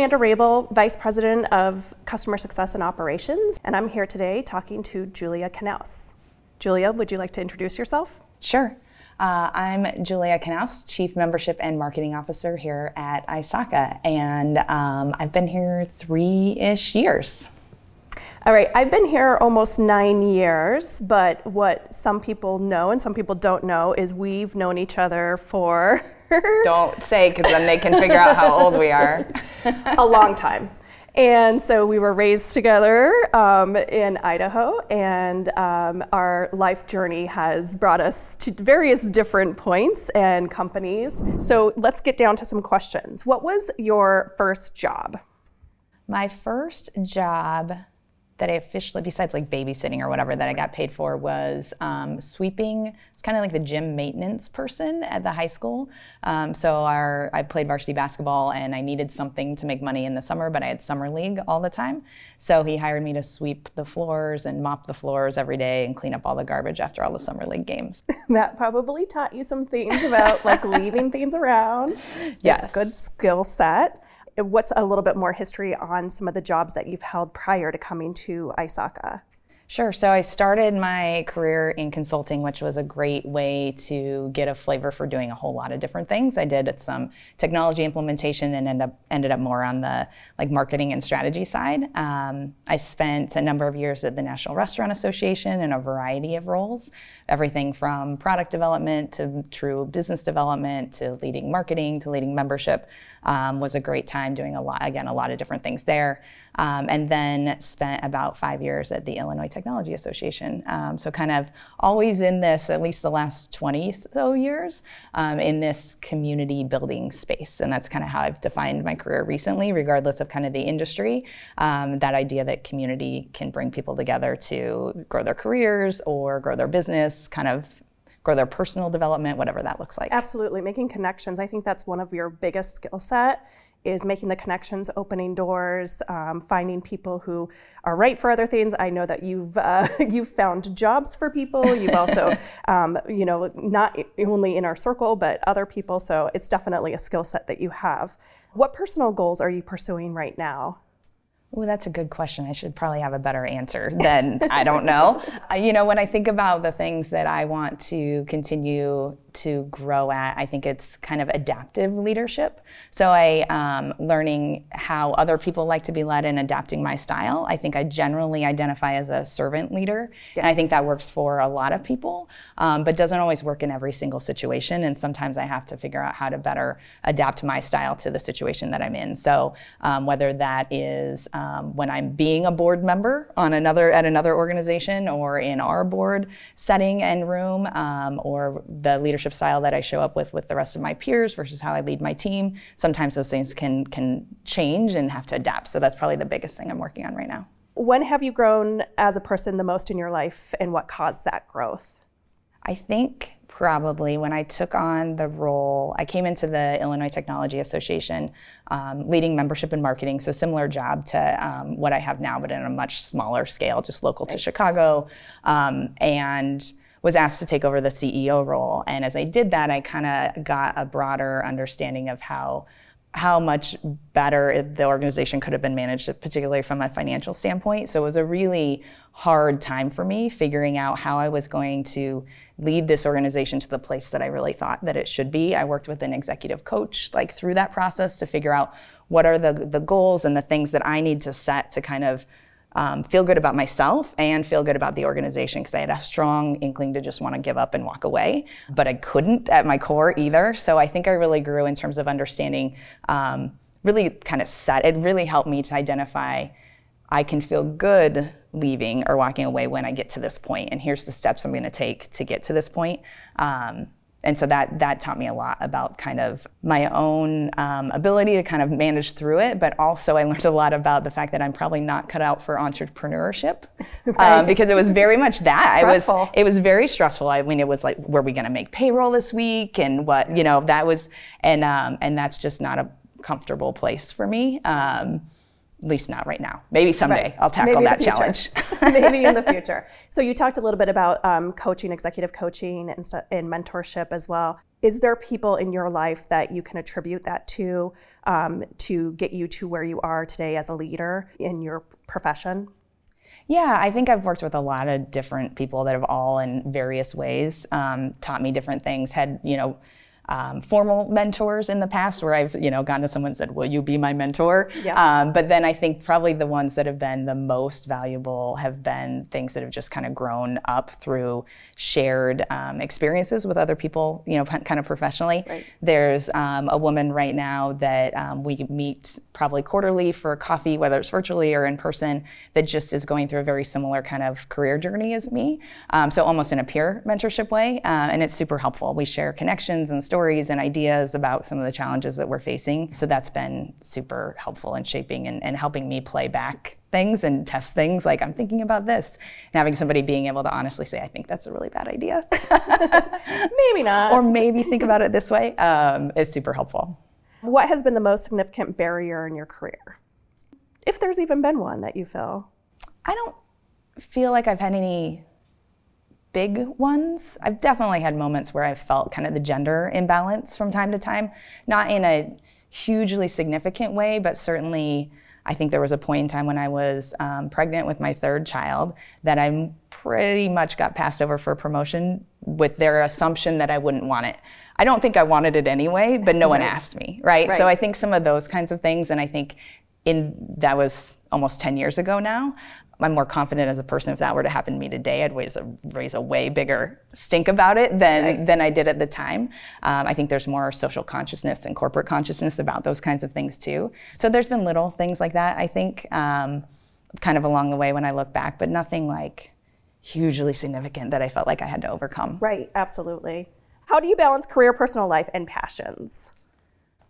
Amanda Raible, Vice President of Customer Success and Operations, and I'm here today talking to Julia Kanouse. Julia, would you like to introduce yourself? Sure. Uh, I'm Julia Kanouse, Chief Membership and Marketing Officer here at ISACA, and um, I've been here three ish years. All right, I've been here almost nine years, but what some people know and some people don't know is we've known each other for. don't say, because then they can figure out how old we are. a long time. And so we were raised together um, in Idaho, and um, our life journey has brought us to various different points and companies. So let's get down to some questions. What was your first job? My first job that I officially, besides like babysitting or whatever that I got paid for, was um, sweeping. It's kind of like the gym maintenance person at the high school. Um, so our, I played varsity basketball and I needed something to make money in the summer, but I had summer league all the time. So he hired me to sweep the floors and mop the floors every day and clean up all the garbage after all the summer league games. that probably taught you some things about like leaving things around. Yes. It's good skill set what's a little bit more history on some of the jobs that you've held prior to coming to ISACA? Sure. So I started my career in consulting, which was a great way to get a flavor for doing a whole lot of different things. I did some technology implementation and ended up ended up more on the like marketing and strategy side. Um, I spent a number of years at the National Restaurant Association in a variety of roles, everything from product development to true business development to leading marketing to leading membership. Um, was a great time doing a lot again a lot of different things there. Um, and then spent about five years at the Illinois Technology Association. Um, so, kind of always in this, at least the last 20 so years, um, in this community building space. And that's kind of how I've defined my career recently, regardless of kind of the industry. Um, that idea that community can bring people together to grow their careers or grow their business, kind of grow their personal development, whatever that looks like. Absolutely, making connections. I think that's one of your biggest skill set is making the connections, opening doors, um, finding people who are right for other things. I know that you've uh, you've found jobs for people. You've also, um, you know, not only in our circle but other people. So it's definitely a skill set that you have. What personal goals are you pursuing right now? Oh, that's a good question. I should probably have a better answer than I don't know. Uh, you know, when I think about the things that I want to continue to grow at. I think it's kind of adaptive leadership. So I um, learning how other people like to be led and adapting my style. I think I generally identify as a servant leader, yeah. and I think that works for a lot of people, um, but doesn't always work in every single situation. And sometimes I have to figure out how to better adapt my style to the situation that I'm in. So um, whether that is um, when I'm being a board member on another at another organization or in our board setting and room, um, or the leadership leadership style that I show up with with the rest of my peers versus how I lead my team. Sometimes those things can can change and have to adapt. So that's probably the biggest thing I'm working on right now. When have you grown as a person the most in your life and what caused that growth? I think probably when I took on the role, I came into the Illinois Technology Association um, leading membership and marketing, so similar job to um, what I have now, but in a much smaller scale, just local right. to Chicago. Um, and was asked to take over the CEO role. And as I did that, I kind of got a broader understanding of how how much better the organization could have been managed, particularly from a financial standpoint. So it was a really hard time for me figuring out how I was going to lead this organization to the place that I really thought that it should be. I worked with an executive coach like through that process to figure out what are the the goals and the things that I need to set to kind of um, feel good about myself and feel good about the organization because I had a strong inkling to just want to give up and walk away, but I couldn't at my core either. So I think I really grew in terms of understanding, um, really kind of set, it really helped me to identify I can feel good leaving or walking away when I get to this point, and here's the steps I'm going to take to get to this point. Um, and so that that taught me a lot about kind of my own um, ability to kind of manage through it. But also i learned a lot about the fact that i'm probably not cut out for entrepreneurship um, right. um, because it was very much that. Stressful. i was it was very stressful. I mean it was like were we going to make payroll this week? And what you know that was and um, and that's just not a comfortable place for me. Um, at least not right now. Maybe someday Right. I'll tackle Maybe that challenge. Maybe in the future. So you talked a little bit about um, coaching, executive coaching, and, stu- and mentorship as well. Is there people in your life that you can attribute that to um, to get you to where you are today as a leader in your profession? Yeah, I think I've worked with a lot of different people that have all, in various ways, um, taught me different things. Had you know. Um, formal mentors in the past where I've you know gone to someone and said, "Will you be my mentor?" Yeah. Um, but then I think probably the ones that have been the most valuable have been things that have just kind of grown up through shared um, experiences with other people, you know, p- kind of professionally. Right. There's um, a woman right now that um, we meet probably quarterly for coffee, whether it's virtually or in person, that just is going through a very similar kind of career journey as me. Um, so almost in a peer mentorship way, uh, and it's super helpful. We share connections and stories and ideas about some of the challenges that we're facing. So that's been super helpful in shaping and, and helping me play back things and test things like I'm thinking about this and having somebody being able to honestly say, I think that's a really bad idea. Maybe not. or maybe think about it this way um, is super helpful. what has been the most significant barrier in your career? If there's even been one that you feel. I don't feel like I've had any big ones. I've definitely had moments where I've felt kind of the gender imbalance from time to time, not in a hugely significant way, but certainly. I think there was a point in time when I was um, pregnant with my third child that I pretty much got passed over for a promotion with their assumption that I wouldn't want it. I don't think I wanted it anyway, but no one asked me, right? So I think some of those kinds of things, and I think in that was almost 10 years ago now. I'm more confident as a person if that were to happen to me today, I'd raise a, raise a way bigger stink about it than, than I did at the time. Um, I think there's more social consciousness and corporate consciousness about those kinds of things too. So there's been little things like that, I think, um, kind of along the way when I look back, but nothing like hugely significant that I felt like I had to overcome. Right, absolutely. How do you balance career, personal life, and passions?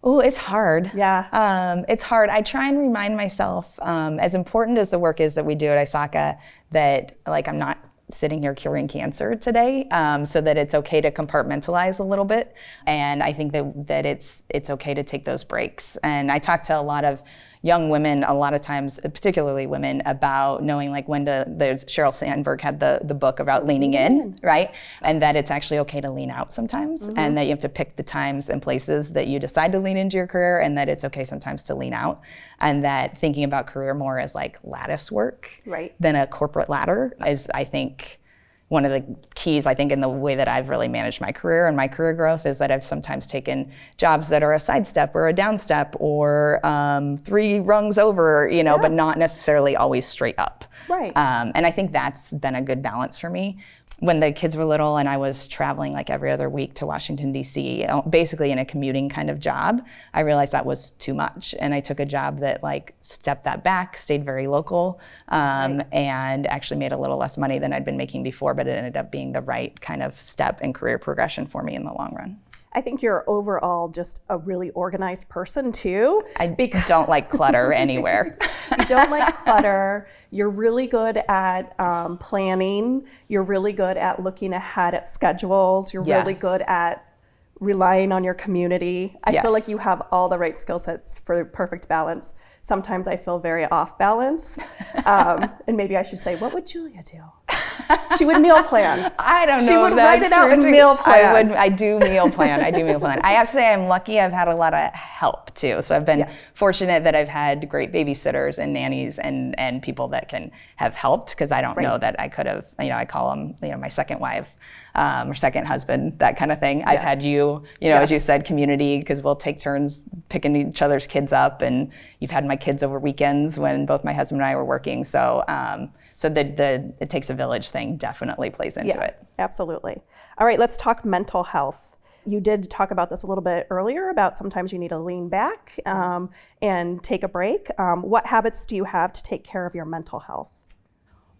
Oh, it's hard. Yeah. Um, it's hard. I try and remind myself, um, as important as the work is that we do at ISACA, that like I'm not sitting here curing cancer today, um, so that it's okay to compartmentalize a little bit. And I think that that it's it's okay to take those breaks. And I talk to a lot of young women a lot of times, particularly women, about knowing like when to. There's Sheryl Sandberg had the the book about leaning in, mm-hmm. right? And that it's actually okay to lean out sometimes, mm-hmm. and that you have to pick the times and places that you decide to lean into your career, and that it's okay sometimes to lean out, and that thinking about career more as like lattice work Right. than a corporate ladder is, I think. One of the keys, I think, in the way that I've really managed my career and my career growth is that I've sometimes taken jobs that are a sidestep or a downstep or um, three rungs over, you know, but not necessarily always straight up. Right. Um, and I think that's been a good balance for me. When the kids were little and I was traveling like every other week to Washington, D.C., uh, basically in a commuting kind of job, I realized that was too much. And I took a job that like stepped that back, stayed very local, um, and actually made a little less money than I'd been making before, but it ended up being the right kind of step in career progression for me in the long run. I think you're overall just a really organized person too. I don't like clutter anywhere. You don't like clutter. You're really good at um, planning. You're really good at looking ahead at schedules. You're really good at relying on your community. I Yes. feel like you have all the right skill sets for perfect balance. Sometimes I feel very off balance. Um, and maybe I should say, what would Julia do? She would meal plan. I don't know. She would write it out and meal plan. I would. I do meal plan. I do meal plan. I have to say, I'm lucky. I've had a lot of help too. So I've been Yeah. fortunate that I've had great babysitters and nannies and and people that can have helped because I don't know that I could have. You know, I call them you know my second wife um, or second husband, that kind of thing. I've had you. You know, as you said, community because we'll take turns picking each other's kids up, and you've had my kids over weekends when both my husband and I were working. So. Um, so the, the it takes a village thing definitely plays into Yeah, it. absolutely. All right, let's talk mental health. You did talk about this a little bit earlier about sometimes you need to lean back um, and take a break. Um, what habits do you have to take care of your mental health?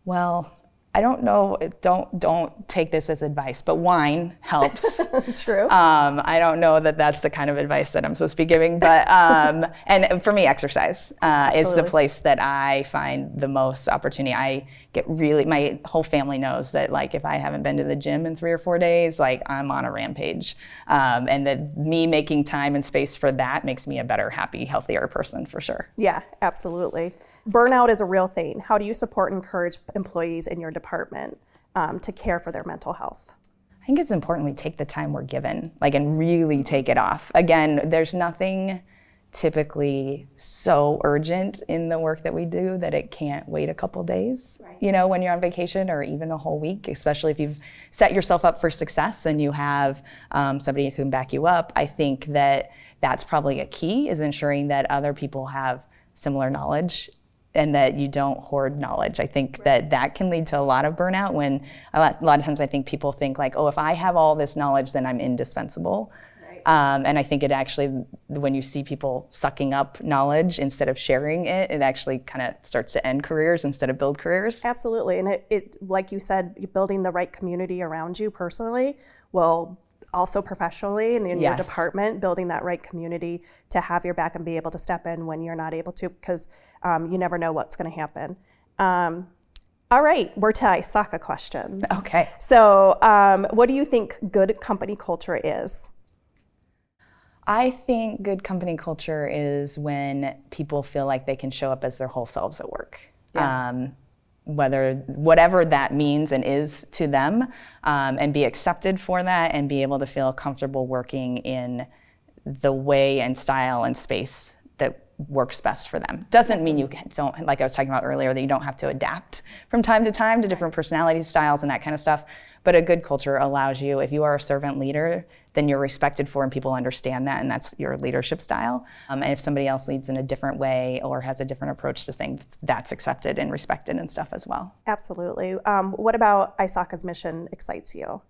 Well, I don't know. Don't don't take this as advice, but wine helps. True. Um, I don't know that that's the kind of advice that I'm supposed to be giving, but um, and for me, exercise uh, is the place that I find the most opportunity. I get really. My whole family knows that like if I haven't been to the gym in three or four days, like I'm on a rampage, um, and that me making time and space for that makes me a better, happy, healthier person for sure. Yeah, absolutely. Burnout is a real thing. How do you support and encourage employees in your department um, to care for their mental health? I think it's important we take the time we're given, like, and really take it off. Again, there's nothing typically so urgent in the work that we do that it can't wait a couple days right. you know when you're on vacation or even a whole week especially if you've set yourself up for success and you have um, somebody who can back you up i think that that's probably a key is ensuring that other people have similar knowledge and that you don't hoard knowledge. I think right. that that can lead to a lot of burnout when a lot, a lot, of times I think people think like, oh, if I have all this knowledge, then I'm indispensable. Right. Um, and I think it actually, when you see people sucking up knowledge instead of sharing it, it actually kind of starts to end careers instead of build careers. Absolutely. And it, it, like you said, building the right community around you personally will also professionally and in yes. your department, building that right community to have your back and be able to step in when you're not able to, because um, you never know what's going to happen. Um, all right, we're to ISACA questions. Okay. So, um, what do you think good company culture is? I think good company culture is when people feel like they can show up as their whole selves at work. Yeah. Um, whether whatever that means and is to them, um, and be accepted for that, and be able to feel comfortable working in the way and style and space that works best for them. Doesn't mean you don't, like I was talking about earlier, that you don't have to adapt from time to time to different personality styles and that kind of stuff. But a good culture allows you, if you are a servant leader, then you're respected for and people understand that and that's your leadership style. Um, and if somebody else leads in a different way or has a different approach to things, that's accepted and respected and stuff as well. Absolutely. Um, what about ISACA's mission excites you?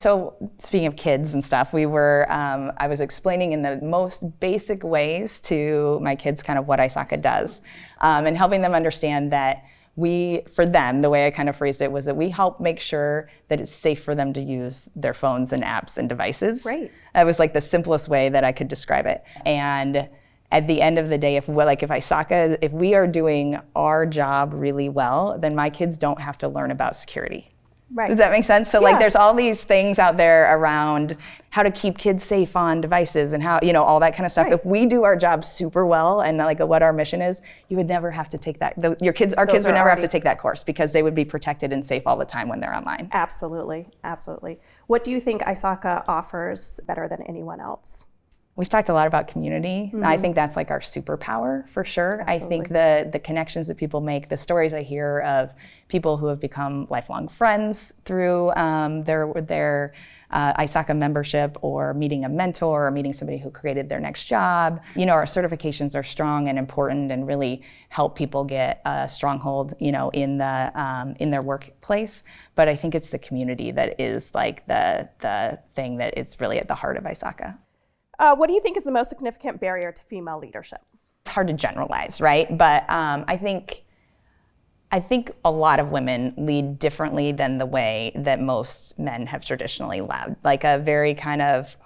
So speaking of kids and stuff, we were um, I was explaining in the most basic ways to my kids kind of what ISACA does, um, and helping them understand that we, for them, the way I kind of phrased it was that we help make sure that it's safe for them to use their phones and apps and devices. Right. It was like the simplest way that I could describe it. And at the end of the day, if we like if ISACA, if we are doing our job really well, then my kids don't have to learn about security. Right. Does that make sense? So yeah. like there's all these things out there around how to keep kids safe on devices and how, you know, all that kind of stuff. Right. If we do our job super well and like what our mission is, you would never have to take that the, your kids our Those kids would never already... have to take that course because they would be protected and safe all the time when they're online. Absolutely. Absolutely. What do you think ISACA offers better than anyone else? We've talked a lot about community. Mm-hmm. I think that's like our superpower for sure. Absolutely. I think the the connections that people make, the stories I hear of people who have become lifelong friends through um, their their uh, ISACA membership or meeting a mentor or meeting somebody who created their next job. You know, our certifications are strong and important and really help people get a stronghold, you know, in the um, in their workplace. But I think it's the community that is like the the thing that is really at the heart of ISACA. Uh, what do you think is the most significant barrier to female leadership? It's hard to generalize, right? But um, I think I think a lot of women lead differently than the way that most men have traditionally led. Like a very kind of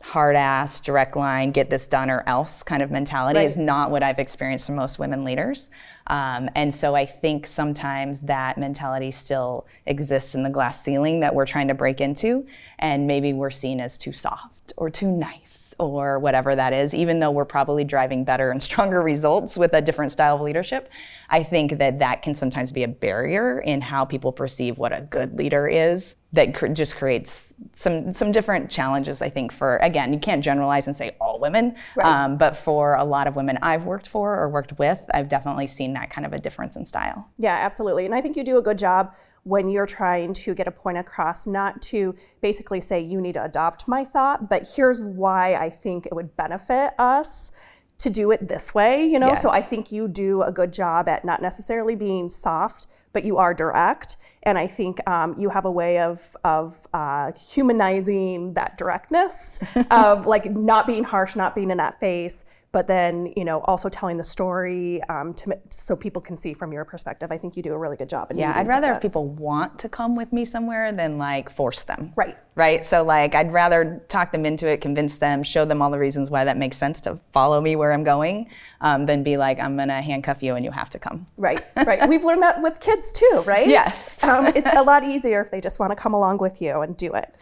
hard ass, direct line, get this done or else kind of mentality right. is not what I've experienced from most women leaders. Um, and so I think sometimes that mentality still exists in the glass ceiling that we're trying to break into. And maybe we're seen as too soft or too nice or whatever that is, even though we're probably driving better and stronger results with a different style of leadership. I think that that can sometimes be a barrier in how people perceive what a good leader is that cr- just creates some some different challenges i think for again you can't generalize and say all women right. um, but for a lot of women i've worked for or worked with i've definitely seen that kind of a difference in style yeah absolutely and i think you do a good job when you're trying to get a point across not to basically say you need to adopt my thought but here's why i think it would benefit us to do it this way you know yes. so i think you do a good job at not necessarily being soft but you are direct. And I think um, you have a way of, of uh, humanizing that directness, of like not being harsh, not being in that face, but then you know also telling the story um, to so people can see from your perspective. I think you do a really good job. In Yeah, I'd meetings like rather if people want to come with me somewhere than like force them. Right. Right. So like I'd rather talk them into it, convince them, show them all the reasons why that makes sense to follow me where I'm going, um, than be like, I'm gonna handcuff you and you have to come. Right, right. We've learned that with kids too, right? Yes. Um, it's a lot easier if they just want to come along with you and do it.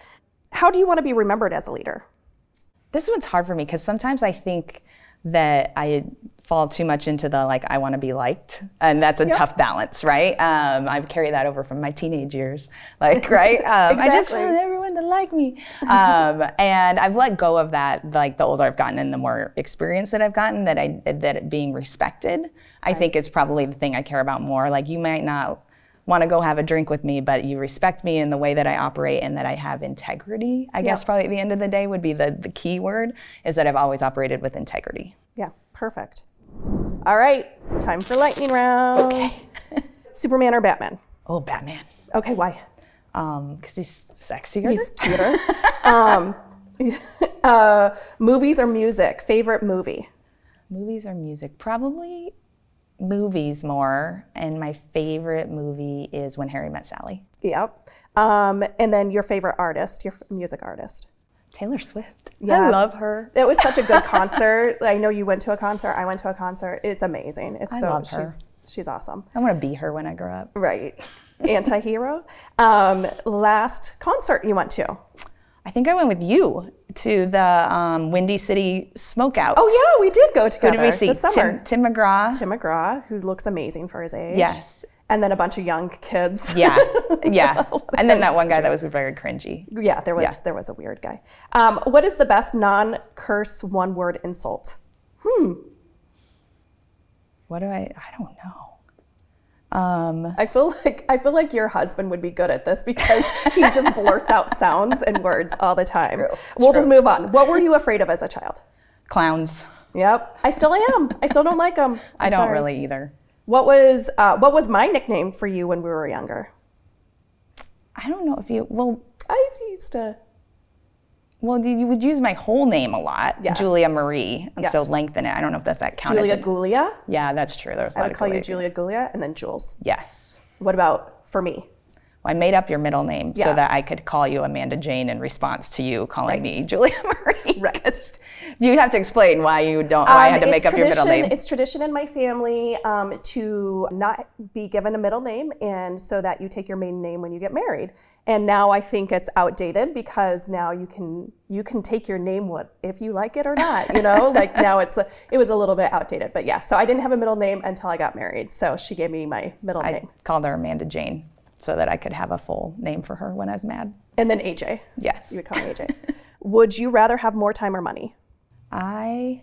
How do you want to be remembered as a leader? This one's hard for me because sometimes I think that I fall too much into the like I want to be liked, and that's a tough balance, right? Um, I've carried that over from my teenage years, like right. Um, I just want everyone to like me, um, and I've let go of that. Like the older I've gotten and the more experience that I've gotten, that I that being respected, I think is probably the thing I care about more. Like you might not want to go have a drink with me, but you respect me in the way that I operate and that I have integrity. I guess probably at the end of the day would be the, the key word is that I've always operated with integrity. Yeah, perfect. All right, time for lightning round. Okay. Superman or Batman? Oh, Batman. Okay, why? Um, because he's sexier. He's cuter. um, uh, movies or music? Favorite movie? movies or music? Probably movies more. And my favorite movie is When Harry Met Sally. Yep. Um, and then your favorite artist, your f- music artist? Taylor Swift. Yeah. I love her. It was such a good concert. I know you went to a concert. I went to a concert. It's amazing. It's I so love her. she's she's awesome. I want to be her when I grow up. Right. Anti-hero. Um, last concert you went to? I think I went with you to the um, Windy City Smokeout. Oh yeah, we did go Who together did we see? this summer. Tim, Tim McGraw. Tim McGraw, who looks amazing for his age. Yes. And then a bunch of young kids. Yeah, yeah. And then that one guy that was very cringy. yeah, there was Yeah. there was a weird guy. Um, what is the best non-curse one-word insult? Hmm. What do I? I don't know. Um, I feel like I feel like your husband would be good at this because he just blurts out sounds and words all the time. We'll just move on. What were you afraid of as a child? clowns. Yep, I still am. I still don't like them. I don't really either. What was uh, what was my nickname for you when we were younger? I don't know if you. Well, I used to. Well, you would use my whole name a lot, Yes. Julia Marie, and so lengthen it. I don't know if that's that counts. Julia Gulia. Yeah, that's true. There's a I lot would of call you Julia Gulia and then Jules. Yes. What about for me? Well, I made up your middle name so that I could call you Amanda Jane in response to you calling me Julia Marie. Right. You'd have to explain why you don't. Why I had to Um, make it's up your middle tradition- name. It's tradition in my family um, to not be given a middle name, and so that you take your maiden name when you get married. And now I think it's outdated because now you can you can take your name what if you like it or not. You know, like now it's a, it was a little bit outdated, but yeah. So I didn't have a middle name until I got married. So she gave me my middle I name, called her Amanda Jane so that I could have a full name for her when I was mad. and then AJ. Yes. You would call me AJ. would you rather have more time or money? I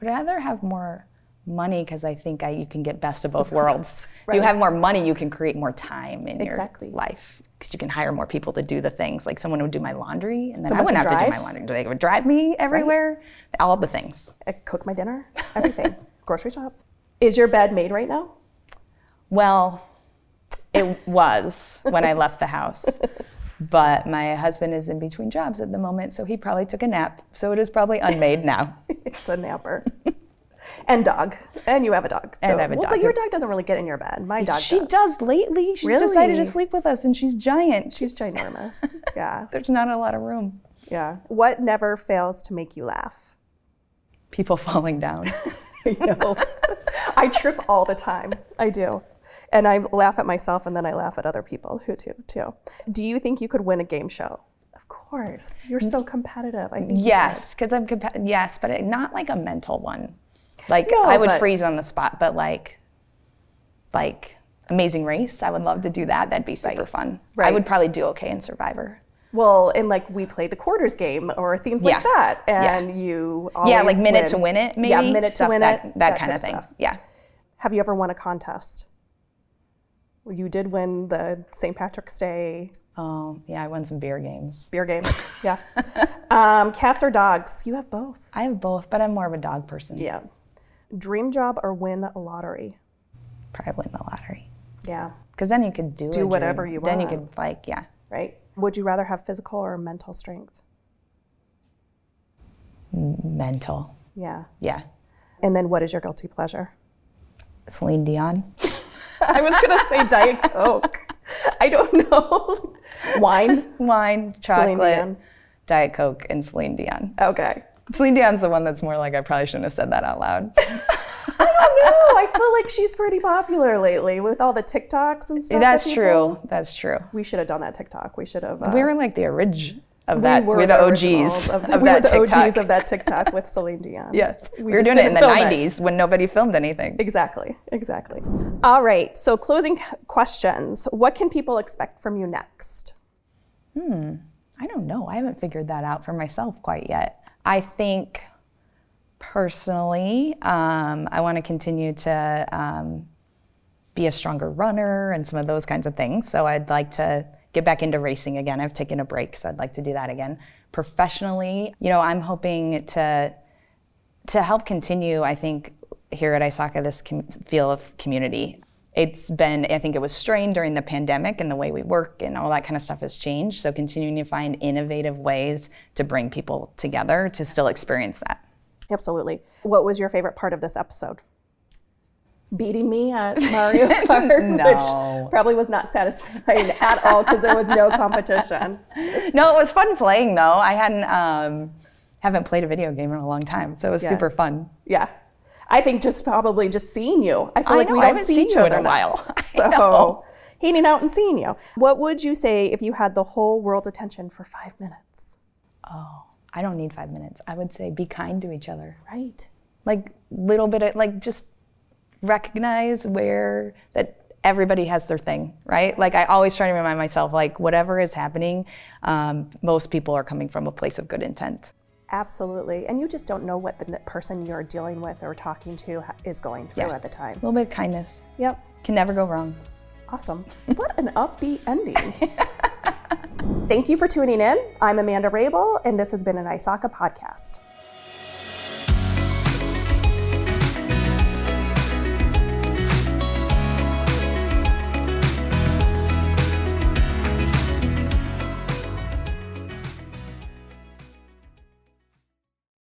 would rather have more money because I think I, you can get best of both worlds. If Right. you have more money, you can create more time in Exactly. your life because you can hire more people to do the things. Like someone would do my laundry, and then Someone I wouldn't have to do my laundry. Do they would drive me everywhere, all the things. I cook my dinner, everything, grocery shop. Is your bed made right now? Well, it was when I left the house. But my husband is in between jobs at the moment, so he probably took a nap. So it is probably unmade now. It's a napper. and dog. And you have a dog. So, And I have a well, dog. But your dog doesn't really get in your bed. My dog she does. does lately. She's decided to sleep with us, and she's giant. She's ginormous. yeah. There's not a lot of room. Yeah. What never fails to make you laugh? People falling down. I know. I trip all the time. I do. And I laugh at myself and then I laugh at other people who do too. Do you think you could win a game show? Of course. You're so competitive. I think yes, because I'm competitive. yes, but it, not like a mental one. Like No, I would but- freeze on the spot, but like, like Amazing Race, I would love to do that. That'd be super fun. I would probably do okay in Survivor. Well, and like we played the quarters game or things like Yeah. that, Yeah. and you always yeah, like minute win. to win it, maybe. Yeah, minute Stuff to win that, it. That, kind of thing. stuff. Yeah. Have you ever won a contest? You did win the St. Patrick's Day Oh, yeah. I won some beer games. beer games. yeah. Um, cats or dogs? You have both. I have both, but I'm more of a dog person. Yeah. Dream job or win a lottery? Probably win the lottery. Yeah. Because then you could do Do whatever dream. you want. Then you could like yeah. Right. Would you rather have physical or mental strength? Mental. Yeah. Yeah. And then what is your guilty pleasure? Celine Dion. I was going to say Diet Coke. I don't know. Wine? Wine, chocolate, Diet Coke, and Celine Dion. Okay. Celine Dion's the one that's more like I probably shouldn't have said that out loud. I don't know. I feel like she's pretty popular lately with all the TikToks and stuff. That's that true. That's true. We should have done that TikTok. We should have. Uh, We were like the orig of that. we were we're the OGs of, of, the, we were that the TikTok. OGs of that TikTok with Celine Dion. Yes. We, were doing it in the film 90s when nobody filmed anything. Exactly. Exactly. All right. So closing questions. What can people expect from you next? Hmm. I don't know. I haven't figured that out for myself quite yet. I think personally, um, I want to continue to um, be a stronger runner and some of those kinds of things. So I'd like to get back into racing again. I've taken a break, so I'd like to do that again. Professionally, you know, I'm hoping to to help continue. I think here at ISACA this com- feel of community. It's been, I think it was strained during the pandemic and the way we work and all that kind of stuff has changed. So continuing to find innovative ways to bring people together to still experience that. Absolutely. What was your favorite part of this episode? Beating me at Mario Kart, No. which probably was not satisfying at all because there was no competition. No, it was fun playing though. I hadn't um, haven't played a video game in a long time, so it was Yeah. super fun. Yeah. I think just probably just seeing you. I feel I like know, we don't haven't see seen each you in other a while. So hanging out and seeing you. What would you say if you had the whole world's attention for five minutes? Oh, I don't need five minutes. I would say be kind to each other. Right. like little bit of like just recognize where that everybody has their thing right like i always try to remind myself like whatever is happening um, most people are coming from a place of good intent Absolutely. And you just don't know what the person you're dealing with or talking to is going through Yeah. at the time. a little bit of kindness Yep. can never go wrong Awesome. What an upbeat ending. Thank you for tuning in. I'm Amanda Raible, and this has been an ISACA podcast.